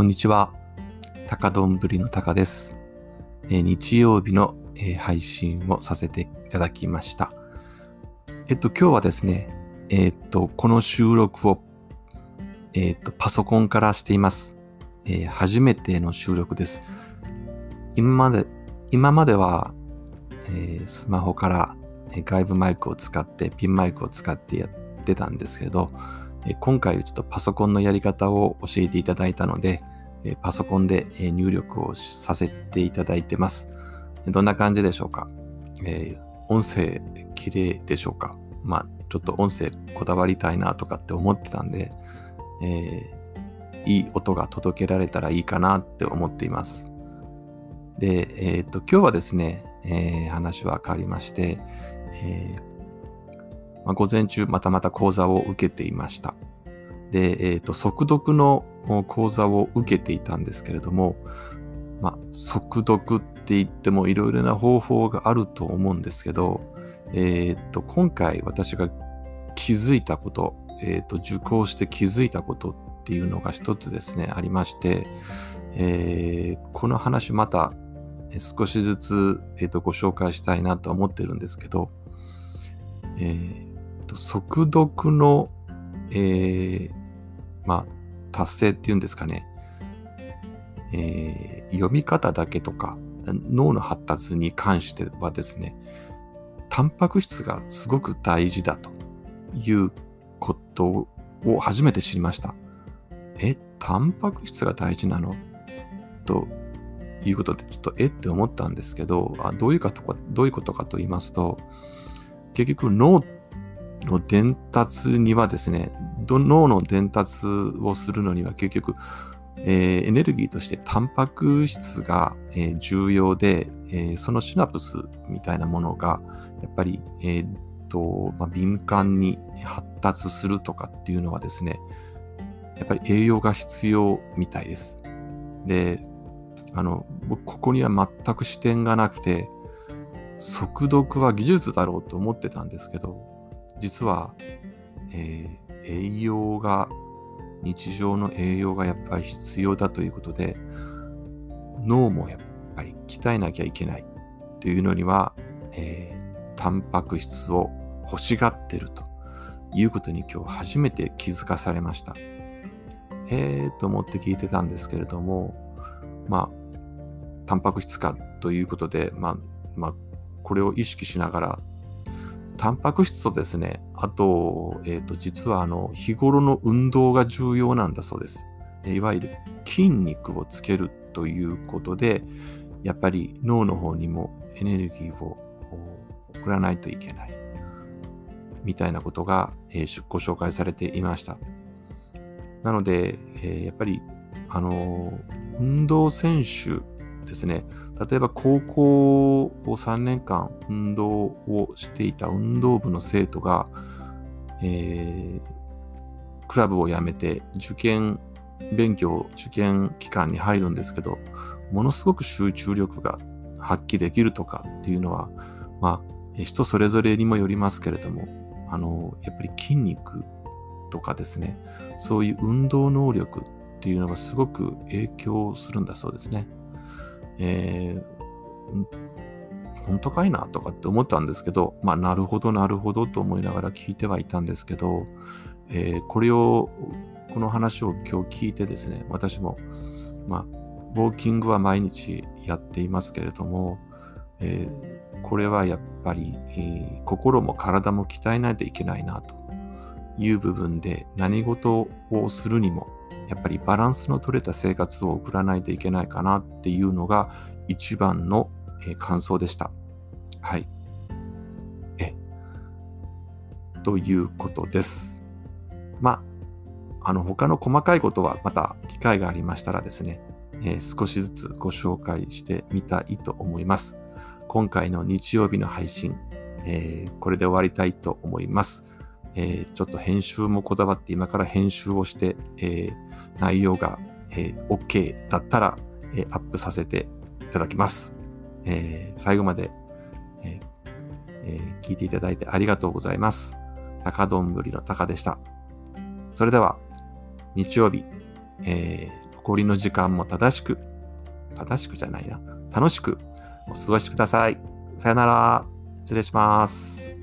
こんにちは。高どんぶりの高です。えー日曜日の、えー配信をさせていただきました。えっと、今日はですね、えっと、この収録を、えっと、パソコンからしています。え初めての収録です。今まで、今までは、えスマホから、外部マイクを使って、ピンマイクを使ってやってたんですけど、今回ちょっとパソコンのやり方を教えていただいたので、えパソコンで入力をさせていただいてます。どんな感じでしょうか、えー音声綺麗でしょうか？まあ、ちょっと音声こだわりたいなとかって思ってたんで、えーいい音が届けられたらいいかなって思っています。で、えっ、と、今日はですね、え話は変わりまして、えまあ、午前中またまた講座を受けていました。で、えっ、と、速読の講座を受けていたんですけれども、まあ、速読って言ってもいろいろな方法があると思うんですけど、えっ、と、今回私が気づいたこと、えっ、と、受講して気づいたことっていうのが一つですね、ありまして、えーこの話また少しずつ、えーとご紹介したいなと思ってるんですけど、えーと速読の、えーまあ、達成っていうんですかね、えー読み方だけとか脳の発達に関してはですねタンパク質がすごく大事だということを初めて知りました。え、タンパク質が大事なの？ということでちょっとえって思ったんですけど、あどういうかとか、どういうことかと言いますと、結局脳の伝達にはですね、脳の伝達をするのには結局、えーエネルギーとしてタンパク質が、えー重要で、えーそのシナプスみたいなものがやっぱり、えーっとまあ、敏感に発達するとかっていうのはですねやっぱり栄養が必要みたいです。であの僕ここには全く視点がなくて速読は技術だろうと思ってたんですけど実は、えー栄養が日常の栄養がやっぱり必要だということで脳もやっぱり鍛えなきゃいけないというのには、えータンパク質を欲しがってるということに今日初めて気づかされました。へーと思って聞いてたんですけれども、まあ、タンパク質かということで、まあ、まあ、これを意識しながら、タンパク質とですね、あと、えっ、と、実はあの、日頃の運動が重要なんだそうです。いわゆる筋肉をつけるということで、やっぱり脳の方にもエネルギーを送らないといけない。みたいなことが、えーご紹介されていました。なので、えーやっぱり、あの運動選手ですね。例えば高校を3年間運動をしていた運動部の生徒が、えークラブを辞めて受験勉強、受験期間に入るんですけど、ものすごく集中力が発揮できるとかっていうのは、まあ、人それぞれにもよりますけれども、あの、やっぱり筋肉とかですね、そういう運動能力っていうのがすごく影響するんだそうですね。えー本当かいなとかって思ったんですけど、まあ、なるほど、なるほどと思いながら聞いてはいたんですけど、えーこれを、この話を今日聞いてですね、私も、まあ、ウォーキングは毎日やっていますけれども、えーこれはやっぱり、えー心も体も鍛えないといけないなという部分で何事をするにもやっぱりバランスの取れた生活を送らないといけないかなっていうのが一番の、感想でした。はい。え、ということです。まあ、あの他の細かいことはまた機会がありましたらですね、えー少しずつご紹介してみたいと思います。今回の日曜日の配信、えーこれで終わりたいと思います。えーちょっと編集もこだわって今から編集をして、えー内容が、えー OK だったら、えーアップさせていただきます。えー最後まで、ええー聞いていただいてありがとうございます。高どんぶりの高でした。それでは、日曜日、えー残りの時間も正しく、正しくじゃないな、楽しくお過ごしください。さよなら。失礼します。